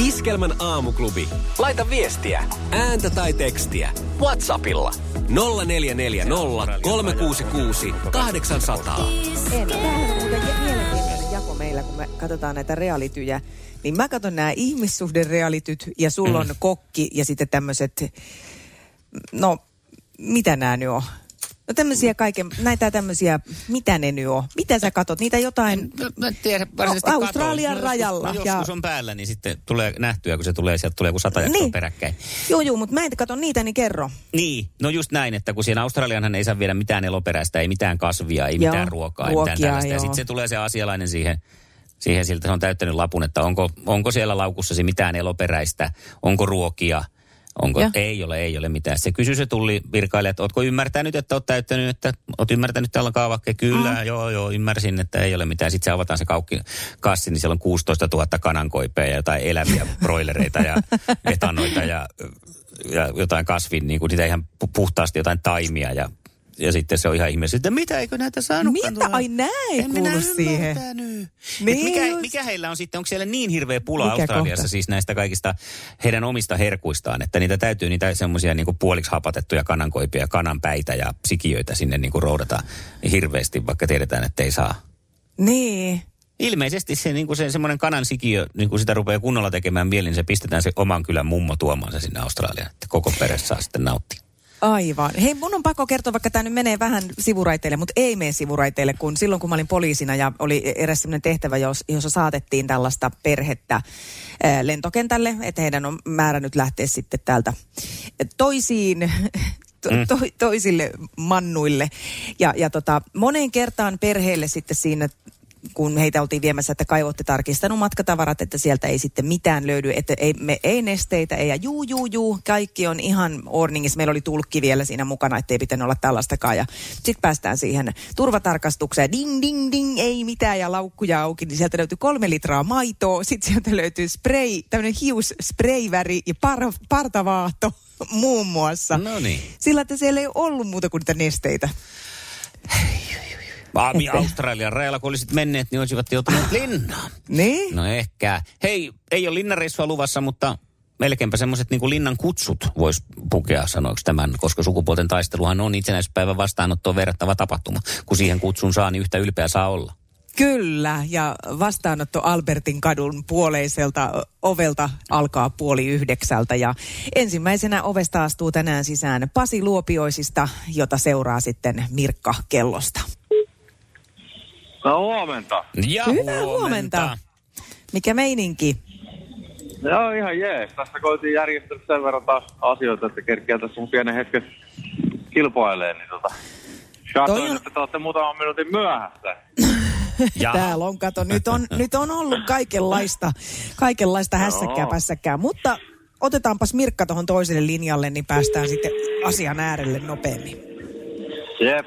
Iskelmän aamuklubi. Laita viestiä, ääntä tai tekstiä. Whatsappilla 0440 366 800. En. Jako meillä, kun me katsotaan näitä realityjä. Niin mä katson nämä ihmissuhderealityt ja sulla on kokki ja sitten tämmöiset, no mitä nämä nyt on? No tämmöisiä kaiken, näitä tämmöisiä, mitä ne nyt on? Mitä sä katot? Niitä jotain No, mä en tiedä, No, katon. Australian No, rajalla Joskus, ja- no, joskus on päällä, niin sitten tulee nähtyä, kun se tulee, sieltä tulee kuin sata jaksoa Niin. peräkkäin. Joo, joo, mutta mä en katso niitä, niin kerro. Niin, no just näin, että kun siinä Australianhan ei saa viedä mitään eloperäistä, ei mitään kasvia, ei Joo, mitään ruokaa, ei ruokia, mitään tällaista. Ja joo. sitten se tulee se asialainen siihen, siihen siltä, se on täyttänyt lapun, että onko, onko siellä laukussasi mitään eloperäistä, onko ruokia, onko, ei ole, ei ole mitään. Se kysyy se tulli virkailija, että ootko ymmärtänyt, että oot täyttänyt, että oot ymmärtänyt tällä kaavakkeen. Kyllä, mm. joo, joo, ymmärsin, että ei ole mitään. Sitten se avataan se kaukki, kassi, niin siellä on 16 000 kanankoipea ja jotain eläviä broilereita ja etanoita ja, ja jotain kasvin, niin kuin niitä ihan pu- puhtaasti jotain taimia ja ja sitten se on ihan ihmeessä, että mitä, eikö näitä saanutkaan Mitä? tulla? Ai näin En kuulu siihen. Niin mikä, just. mikä heillä on sitten, onko siellä niin hirveä pula Mikä Australiassa kohta? siis näistä kaikista heidän omista herkuistaan, että niitä täytyy niitä semmoisia niin puoliksi hapatettuja kanankoipia, kananpäitä ja sikiöitä sinne niin kuin roudata hirveästi, vaikka tiedetään, että ei saa. Niin. Ilmeisesti se, niin kuin se semmoinen kanan sikiö, niin kuin sitä rupeaa kunnolla tekemään mieli, niin se pistetään se oman kylän mummo tuomaan se sinne Australiaan, että koko perhe saa sitten nauttia. Aivan. Hei, mun on pakko kertoa, vaikka tämä nyt menee vähän sivuraiteille, mutta ei mene sivuraiteille, kun silloin kun mä olin poliisina ja oli eräs sellainen tehtävä, jos, jossa saatettiin tällaista perhettä lentokentälle, että heidän on määrä nyt lähteä sitten täältä toisiin to, to, toisille mannuille. Ja, ja tota, moneen kertaan perheelle sitten siinä kun heitä oltiin viemässä, että kai olette tarkistanut matkatavarat, että sieltä ei sitten mitään löydy, että ei, me, ei nesteitä, ei ja juu, juu, juu, kaikki on ihan orningissa. Meillä oli tulkki vielä siinä mukana, ettei pitänyt olla tällaistakaan. Ja sitten päästään siihen turvatarkastukseen, ding, ding, ding, ei mitään ja laukkuja auki, niin sieltä löytyy kolme litraa maitoa, sitten sieltä löytyy spray, tämmöinen hiussprayväri ja par, partavaahto muun muassa. No niin. Sillä, että siellä ei ollut muuta kuin niitä nesteitä. Aami Australian rajalla, kun olisit menneet, niin olisivat joutuneet linnaan. Niin? No ehkä. Hei, ei ole linnareissua luvassa, mutta melkeinpä semmoiset niin linnan kutsut vois pukea, sanoiksi tämän, koska sukupuolten taisteluhan on itsenäisyyspäivän vastaanottoon verrattava tapahtuma. Kun siihen kutsun saa, niin yhtä ylpeä saa olla. Kyllä, ja vastaanotto Albertin kadun puoleiselta ovelta alkaa puoli yhdeksältä. Ja ensimmäisenä ovesta astuu tänään sisään Pasi Luopioisista, jota seuraa sitten Mirkka Kellosta. No huomenta. Ja Hyvää huomenta. Mikä meininki? Joo, ihan jees. Tässä koitiin järjestellä sen verran taas asioita, että kerkeä tässä mun pienen hetken kilpailee. Niin tota, Toi Katoin, on- että te olette muutaman minuutin myöhässä. Ja Täällä on, kato, nyt on, nyt on ollut kaikenlaista, kaikenlaista hässäkkää pässäkkää, mutta otetaanpas Mirkka tuohon toiselle linjalle, niin päästään sitten asian äärelle nopeammin. Jep.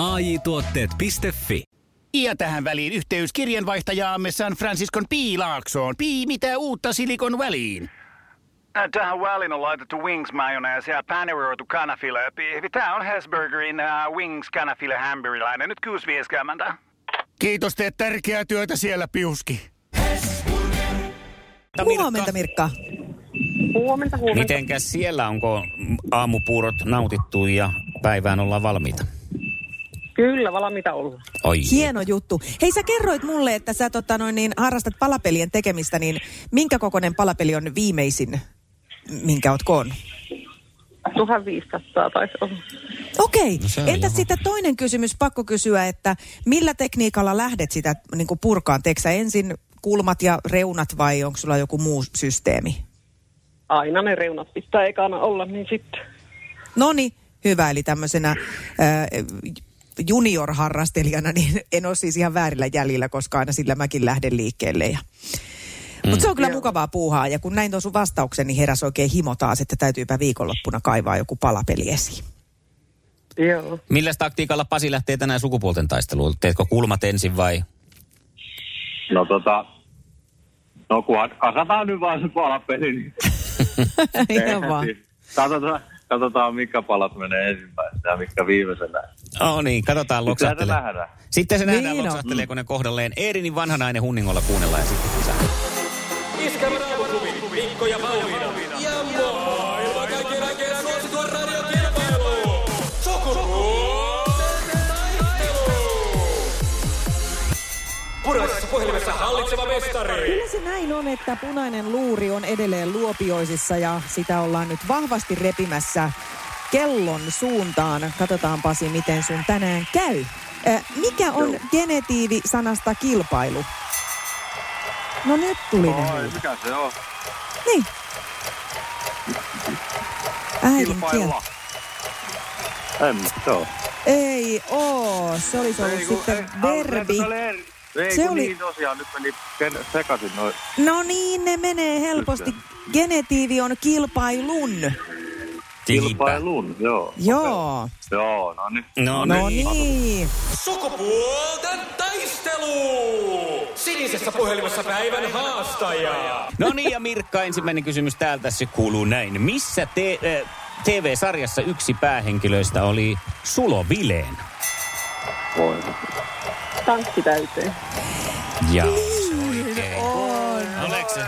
AI Tuotteet.fi Ja tähän väliin yhteys kirjanvaihtajaamme San Franciscon Piilaaksoon. Pii, mitä uutta Silikon väliin? Äh, Tähän väliin on laitettu wings mayonnaise ja paneroitu kanafila. Tämä on Hesburgerin uh, wings kanafila hamburilainen. Nyt 6.50. Kiitos, teet tärkeää työtä siellä, Piuski. Huomenta Mirkka. Huomenta, huomenta. Mitenkäs siellä, onko aamupuurot nautittu ja päivään ollaan valmiita? Kyllä, valmiita olla. Oi. Hieno juttu. Hei, sä kerroit mulle, että sä tota, noin, niin, harrastat palapelien tekemistä, niin minkä kokoinen palapeli on viimeisin, minkä oot koonnut? 1500 taisi olla. Okei. No se on Entäs jo- sitten toinen kysymys, pakko kysyä, että millä tekniikalla lähdet sitä niin kuin purkaan? Teekö sä ensin kulmat ja reunat vai onko sulla joku muu systeemi? Aina ne reunat pitää ekana olla, niin sitten. No niin, hyvä. Eli tämmöisenä äh, junior-harrastelijana, niin en ole siis ihan väärillä jäljillä, koska aina sillä mäkin lähden liikkeelle. Ja... Mutta se on kyllä Joo. mukavaa puuhaa. Ja kun näin tuon sun vastauksen, niin heräsi oikein himo taas, että täytyypä viikonloppuna kaivaa joku palapeli esiin. Joo. Millä taktiikalla Pasi lähtee tänään sukupuolten taisteluun? Teetkö kulmat ensin vai? No tota, no kunhan kasataan nyt vaan se palapeli, niin Ihan vaan. katsotaan, katsotaan mikä palat menee ensimmäisenä ja mikä viimeisenä. Oh niin, katsotaan loksahtelee. Sitten se nähdään Niin on. loksahteleeko ne kohdalleen. Eerinin vanha nainen hunningolla kuunnellaan ja sitten kisää. Iskävä raamuklubi, Mikko ja Pauliina. Ja maailman kaikkien aikeen suosituen radiokilpailu. Sukupuolten taistelu. Puraisessa puhelimessa hallitseva mestari. Kyllä se näin on, että punainen luuri on edelleen luopioisissa ja sitä ollaan nyt vahvasti repimässä kellon suuntaan. Katsotaan Pasi, miten sun tänään käy. Äh, mikä on genetiivi-sanasta kilpailu? No nyt tuli ne Oi, huudot. mikä se on? Niin. Äidinkieltä. En, se on. Ei oo, se olisi ollut Ei, kun- sitten ei, verbi. se oli eri- Ei, Se oli- niin tosiaan, nyt meni sekaisin noin. No niin, ne menee helposti. Genetiivi on kilpailun. Kilpailun, joo. Joo. Joo, no niin. No, No niin. niin. Sukupuolten taistelu. Sinisessä puhelimessa päivän haastaja. No niin, ja Mirkka, ensimmäinen kysymys täältä se kuuluu näin. Missä te, äh, TV-sarjassa yksi päähenkilöistä oli Sulo Vileen? Voi. Tankki täyteen. Ja Niin On. Oliko se?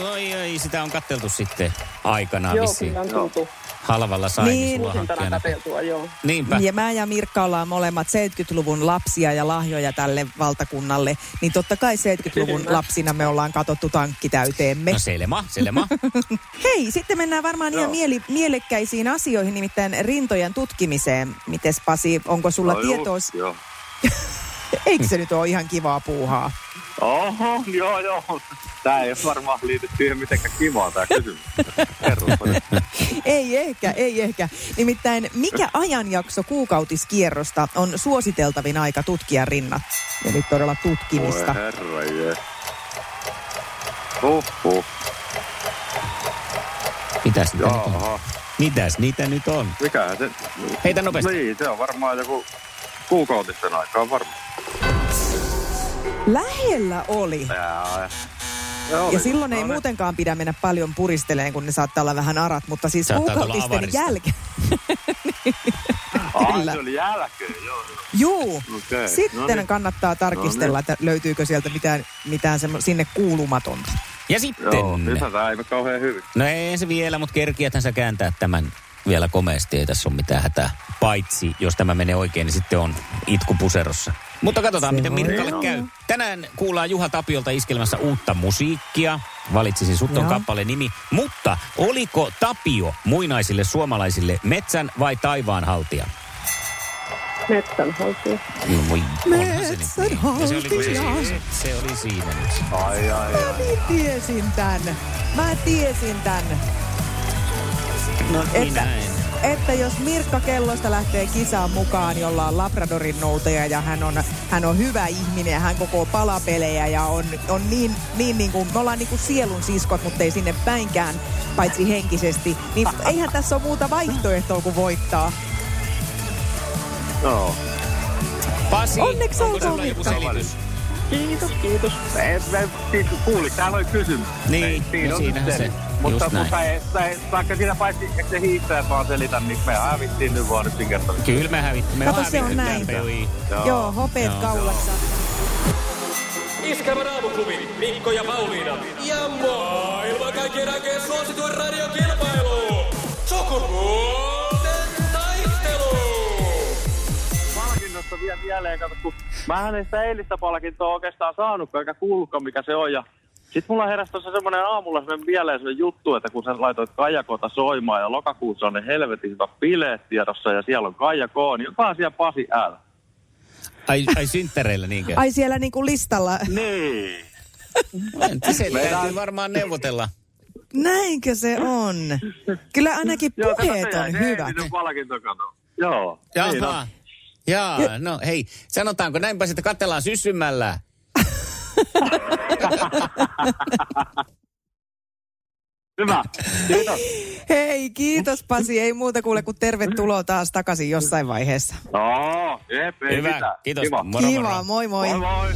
No ei, ei, sitä on katteltu sitten aikanaan Joo, vissiin. kyllä on tultu. Halvalla sai, Niin, niin katseltua, joo. Niinpä. Ja mä ja Mirkka ollaan molemmat 70-luvun lapsia ja lahjoja tälle valtakunnalle. Niin totta kai 70-luvun Kyllä. lapsina me ollaan katottu tankki täyteemme. No selma, selma. Hei, sitten mennään varmaan ihan Joo. mieli, mielekkäisiin asioihin, nimittäin rintojen tutkimiseen. Mites Pasi, onko sulla No tietoa? Joo. Eikö se nyt ole ihan kivaa puuhaa? Oho, joo, joo. Tää ei varmaan liity siihen mitenkään kivaa tää kysymys. Ei ehkä, ei ehkä. Nimittäin mikä ajanjakso kuukautiskierrosta on suositeltavin aika tutkia rinnat? Ja nyt todella Voi tutkimista. herra jee. Huh, huh. Mitäs niitä nyt on? Mitäs niitä nyt on? Mikähän se... Heitä nopeasti. Niin, se on varmaan joku kuukautisten aikaa varmaan. Lähellä oli. Jaa, Ja oli. silloin ei No niin. muutenkaan pidä mennä paljon puristeleen, kun ne saattaa olla vähän arat, mutta siis kuukautisten jälkeen. Ai, se oli jälkeen, joo. Juu. Okei, Sitten no niin. kannattaa tarkistella, että löytyykö sieltä mitään, mitään semmo, sinne kuulumatonta. Ja sitten... Joo, ei kauhean hyvin. No ei se vielä, mutta kerkiäthän sä kääntää tämän vielä komeasti. Ei tässä ole mitään hätää. Paitsi, jos tämä menee oikein, niin sitten on itku puserossa. Mutta katsotaan, Se miten Mirkalle olla. käy. Tänään kuullaan Juha Tapiolta iskelmässä uutta musiikkia. Valitsisin sut on Joo. kappale nimi. Mutta oliko Tapio muinaisille suomalaisille metsän vai taivaanhaltija? Metsänhaltija. No, voi, onhan se nyt niin. Ja se oli, kun se, Metsänhaltija. se, se oli siinä nyt. Ai, ai, ai. Niin tiesin tän. Mä tiesin tän. No niin Että, että jos Mirkka Kellosta lähtee kisaan mukaan, jolla on Labradorin noutaja ja hän on, hän on hyvä ihminen ja hän kokoo palapelejä ja on, on niin, niin, niin kuin, me ollaan niin kuin sielun siskot, mutta ei sinne päinkään, paitsi henkisesti, niin eihän tässä ole muuta vaihtoehtoa kuin voittaa. Joo. Pasi, Onneksi onko sulla joku Mirkka. selitys? Kiitos, kiitos. Ei, siis kuulit, täällä oli kysymys. Niin, Ei, siinä no siinähän nyt se, Mutta mutta ei, ei, vaikka siinä paitsi, eikö se hiihtäjät vaan selitä, niin me hävittiin nyt vaan yksinkertaisesti. Kyllä me hävittiin. Me Kato, on se on näin. Joo, Joo hopeet Joo. kaulassa. Iskävä raamuklubi, Mikko ja Pauliina. Ja maailman kaikkien aikeen suosituen radiokilpailu. Sukupuolten taistelu. Palkinnot tuosta vielä mieleen, kato, kun mähän en sitä eilistä palkintoa oikeastaan saanutkaan, eikä kuullutkaan mikä se on. Ja sitten mulla heräsi tuossa semmoinen aamulla semmoinen mieleen semmoinen juttu, että kun sä laitoit Kaijakota soimaan ja lokakuussa on ne helvetin hyvät bileet tiedossa ja siellä on Kaija K, niin onkohan siellä Pasi L? Ai, ai synttäreillä niinkö? Ai siellä niinku listalla. Niin. Se täytyy varmaan neuvotella. Näinkö se on? Kyllä ainakin puheet on hyvät. Joo. niin. Jaha. Jaa, no hei, sanotaanko näinpä sitten katsellaan syssymällä. Hyvä. Kiitos. Hei, kiitos Pasi. Ei muuta kuule kuin tervetuloa taas takaisin jossain vaiheessa. No, jep, ei Hyvä, mitään. kiitos. Kiva. Moro, Kiva, moro. moi moi. Moi moi.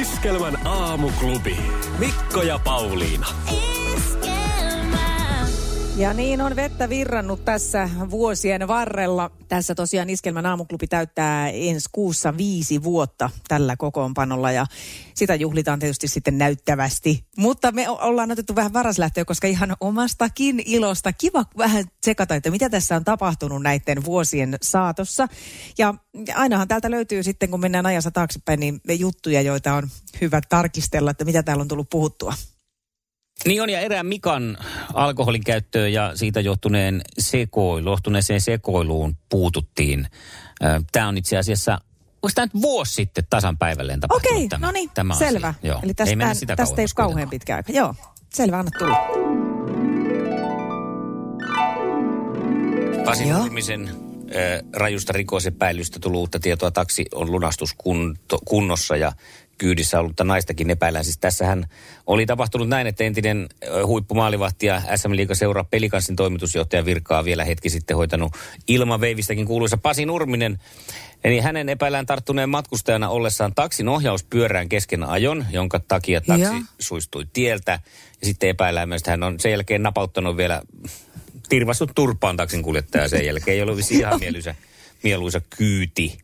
Iskelmän aamuklubi. Mikko ja Pauliina. Ja niin on vettä virrannut tässä vuosien varrella. Tässä tosiaan Iskelmän aamuklubi täyttää ensi kuussa viisi vuotta tällä kokoonpanolla ja sitä juhlitaan tietysti sitten näyttävästi. Mutta me ollaan otettu vähän varaslähtöä, koska ihan omastakin ilosta kiva vähän tsekata, että mitä tässä on tapahtunut näiden vuosien saatossa. Ja ainahan täältä löytyy sitten, kun mennään ajassa taaksepäin, niin juttuja, joita on hyvä tarkistella, että mitä täällä on tullut puhuttua. Niin on, ja erään Mikan alkoholin käyttöön ja siitä johtuneen sekoilu, johtuneeseen sekoiluun puututtiin. Tämä on itse asiassa, onko tämä nyt vuosi sitten tasan päivälleen tapahtunut Okei, tämä, no niin, tämä asia? selvä. Joo. Eli tästä, ei mennä sitä tästä ei ole kauhean pitkä aika. Joo, selvä, anna tulla. Pasi. Nurmisen äh, rajusta rikosepäilystä tullut uutta tietoa. Taksi on lunastuskunnossa ja kyydissä ollutta naistakin epäillään. Siis tässähän oli tapahtunut näin, että entinen huippumaalivahti ja SM Liigan seuraa pelikanssin toimitusjohtaja virkaa vielä hetki sitten hoitanut ilmaveivistäkin kuuluisa Pasi Nurminen. Eli hänen epäillään tarttuneen matkustajana ollessaan taksin ohjauspyörään kesken ajon, jonka takia taksi Joo. suistui tieltä. Ja sitten epäillään myös, että hän on sen jälkeen napauttanut vielä tirvassut turpaan taksin kuljettaja sen jälkeen. Ei ollut vissi ihan mieluisa, mieluisa kyyti.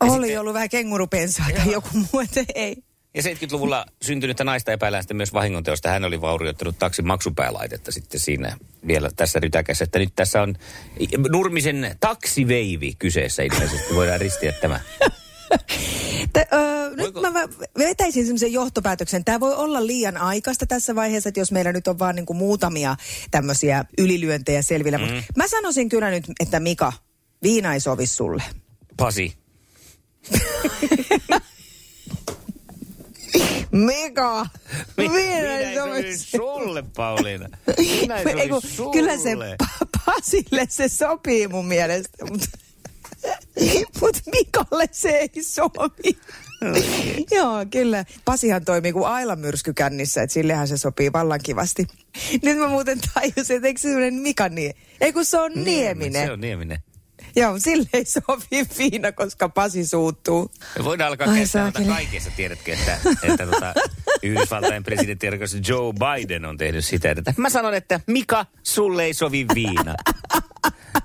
Oli sitten- ollut vähän kengurupensaa tai joku muu, että ei. Ja 70-luvulla syntynyttä naista epäillään sitten myös vahingonteosta. Hän oli vaurioittanut taksin maksupäälaitetta sitten siinä vielä tässä rytäkässä. Että nyt tässä on Nurmisen taksiveivi kyseessä ilmeisesti. Voidaan ristiä tämä. Te, öö, nyt mä vetäisin semmoisen johtopäätöksen. Tämä voi olla liian aikaista tässä vaiheessa, että jos meillä nyt on vaan niin kuin muutamia tämmöisiä ylilyöntejä selvillä. Mm. Mä sanoisin kyllä nyt, että Mika, viina ei sovi sulle. Pasi. Mika! Mi- Viina ei sovi sulle, Pauliina. Minä ei Ei kun, sovi sulle. kyllä se Pa- Pasille se sopii mun mielestä, mutta mut Mikalle se ei sovi. Joo, kyllä. Pasihan toimii kuin Ailan myrsky kännissä, että sillehän se sopii vallan kivasti. Nyt mä muuten tajusin, että eikö se Mika niin? Ei kun se on Nieminen. Se on Nieminen. Joo, sille ei sovi viina, koska Pasi suuttuu. Me voidaan alkaa Ai käyttää kaikessa, tiedätkö, että, että tota, Yhdysvaltain presidentti Joe Biden on tehnyt sitä. Että mä sanon, että Mika, sulle ei sovi viina.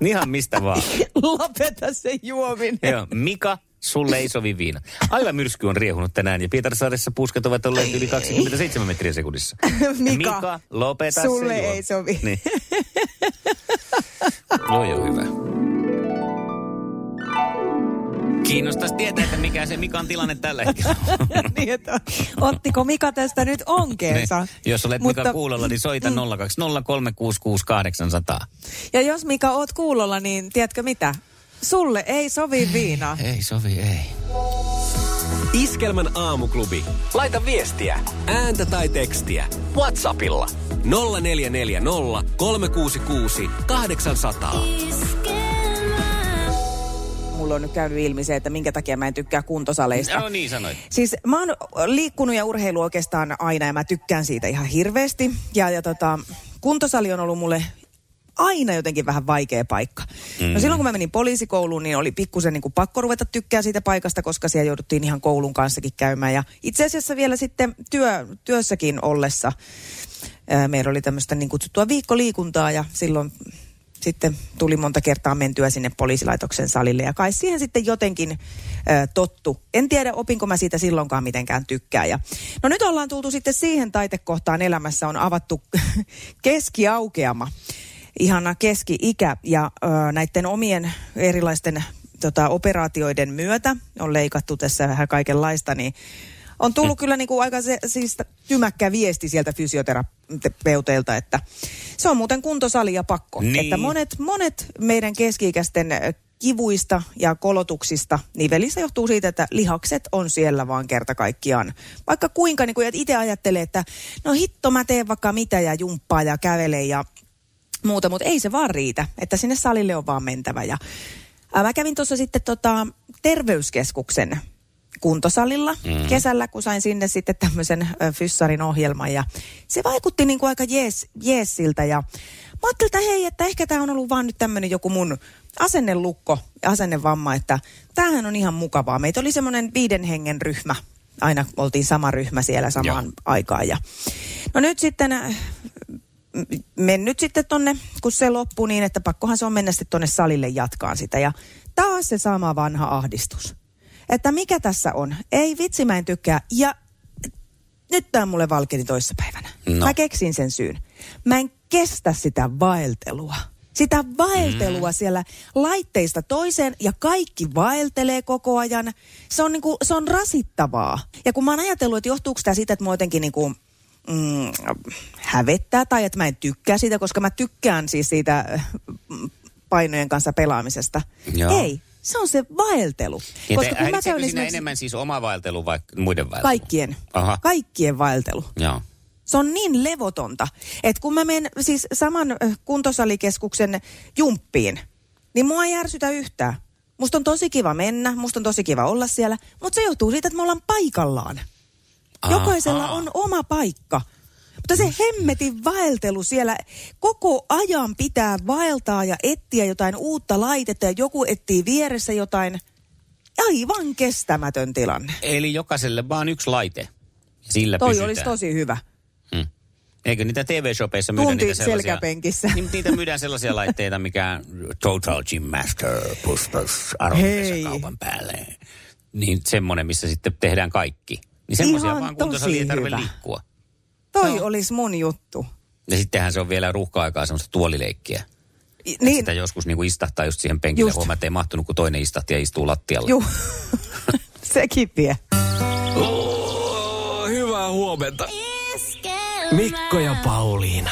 Ihan mistä vaan. Lopeta se juominen. Joo, Mika, sulle ei sovi viina. Aila myrsky on riehunut tänään ja Pietarsaaressa puuskat ovat olleet yli 27 metriä sekunnissa. Mika, Mika lopeta sulle se juo. ei sovi. Niin. No joo, hyvä. Kiinnostaisi tietää, että mikä se Mikan tilanne tällä hetkellä on. niin, että ottiko Mika tästä nyt onkeensa? Niin. Jos olet Mutta, Mika kuulolla, niin soita mm. 020366800. Ja jos Mika oot kuulolla, niin tiedätkö mitä? Sulle ei sovi viina. Ei sovi, ei. Iskelmän aamuklubi. Laita viestiä, ääntä tai tekstiä. Whatsappilla 0440 366 800. Mulla on nyt käynyt ilmi se, että minkä takia mä en tykkää kuntosaleista. No niin sanoit. Siis mä oon liikkunut ja urheilu oikeastaan aina ja mä tykkään siitä ihan hirveästi. Ja, ja tota, kuntosali on ollut mulle aina jotenkin vähän vaikea paikka. Mm. No silloin kun mä menin poliisikouluun, niin oli pikkusen niin kuin pakko ruveta tykkää siitä paikasta, koska siellä jouduttiin ihan koulun kanssakin käymään. Ja itse asiassa vielä sitten työ, työssäkin ollessa ää, meillä oli tämmöistä niin kutsuttua viikkoliikuntaa ja silloin sitten tuli monta kertaa mentyä sinne poliisilaitoksen salille ja kai siihen sitten jotenkin ö, tottu. En tiedä, opinko mä siitä silloinkaan mitenkään tykkää. Ja, no nyt ollaan tultu sitten siihen taitekohtaan elämässä, on avattu keskiaukeama, ihana keski-ikä ja ö, näiden omien erilaisten tota, operaatioiden myötä, on leikattu tässä vähän kaikenlaista, niin on tullut kyllä niin kuin aika se, siis tymäkkä viesti sieltä fysioterapeuteilta, että se on muuten kuntosali ja pakko. Niin. Että monet, monet meidän keski-ikäisten kivuista ja kolotuksista nivelissä johtuu siitä, että lihakset on siellä vaan kerta kaikkiaan. Vaikka kuinka niin kuin itse ajattelee, että no hitto mä teen vaikka mitä ja jumppaa ja kävelen ja muuta, mutta ei se vaan riitä, että sinne salille on vaan mentävä. Ja, ää, mä kävin tuossa sitten tota, terveyskeskuksen kuntosalilla mm. kesällä, kun sain sinne sitten tämmöisen fyssarin ohjelman ja se vaikutti niin kuin aika jees, jeesiltä ja mä ajattelin, että hei, että ehkä tämä on ollut vaan nyt tämmöinen joku mun asennelukko ja asennevamma, että tämähän on ihan mukavaa. Meitä oli semmoinen viiden hengen ryhmä, aina oltiin sama ryhmä siellä samaan Joo. aikaan ja no nyt sitten äh, mennyt sitten tonne, kun se loppui niin, että pakkohan se on mennä sitten tonne salille jatkaan sitä. Ja taas se sama vanha ahdistus. Että mikä tässä on? Ei vitsi, mä en tykkää. Ja nyt tämä mulle valkeni toissapäivänä. No. Mä keksin sen syyn. Mä en kestä sitä vaeltelua. Sitä vaeltelua mm. siellä laitteista toiseen ja kaikki vaeltelee koko ajan. Se on, niinku, se on rasittavaa. Ja kun mä oon ajatellut, että johtuuko tämä siitä, että mä jotenkin niinku, mm, hävettää tai että mä en tykkää siitä, koska mä tykkään siis siitä äh, painojen kanssa pelaamisesta. Joo. Ei, se on se vaeltelu. Niin, koska te, häiritseekö siinä enemmän siis oma vaeltelu vai muiden vaeltelu? Kaikkien. Aha. Kaikkien vaeltelu. Joo. Se on niin levotonta, että kun mä menen siis saman kuntosalikeskuksen jumppiin, niin mua ei järsytä yhtään. Musta on tosi kiva mennä, musta on tosi kiva olla siellä, mutta se johtuu siitä, että me ollaan paikallaan. Jokaisella Ahaa. on oma paikka. Mutta se hemmetin vaeltelu siellä, koko ajan pitää vaeltaa ja etsiä jotain uutta laitetta ja joku etsii vieressä jotain. Aivan kestämätön tilanne. Eli jokaiselle vaan yksi laite. Sillä Toi pysytään. olisi tosi hyvä. Hmm. Eikö niitä TV-shopeissa myydä Tunti niitä sellaisia... selkäpenkissä. Niin, niitä myydään sellaisia laitteita, mikä Total Gym Master, push push, Hei. kaupan päälle. Niin semmoinen, missä sitten tehdään kaikki. Niin semmoisia vaan kuntosali ei tarvitse liikkua. Toi Joo. olisi mun juttu. Ja sittenhän se on vielä ruuhka-aikaa semmoista tuolileikkiä. I- Niin. Sitä joskus niin kuin istahtaa just siihen penkille. Just. Huomaa, että ei mahtunut, kun toinen istahti ja istuu lattialle. juu, sekin vie. Oh, hyvää huomenta. Mikko ja Pauliina.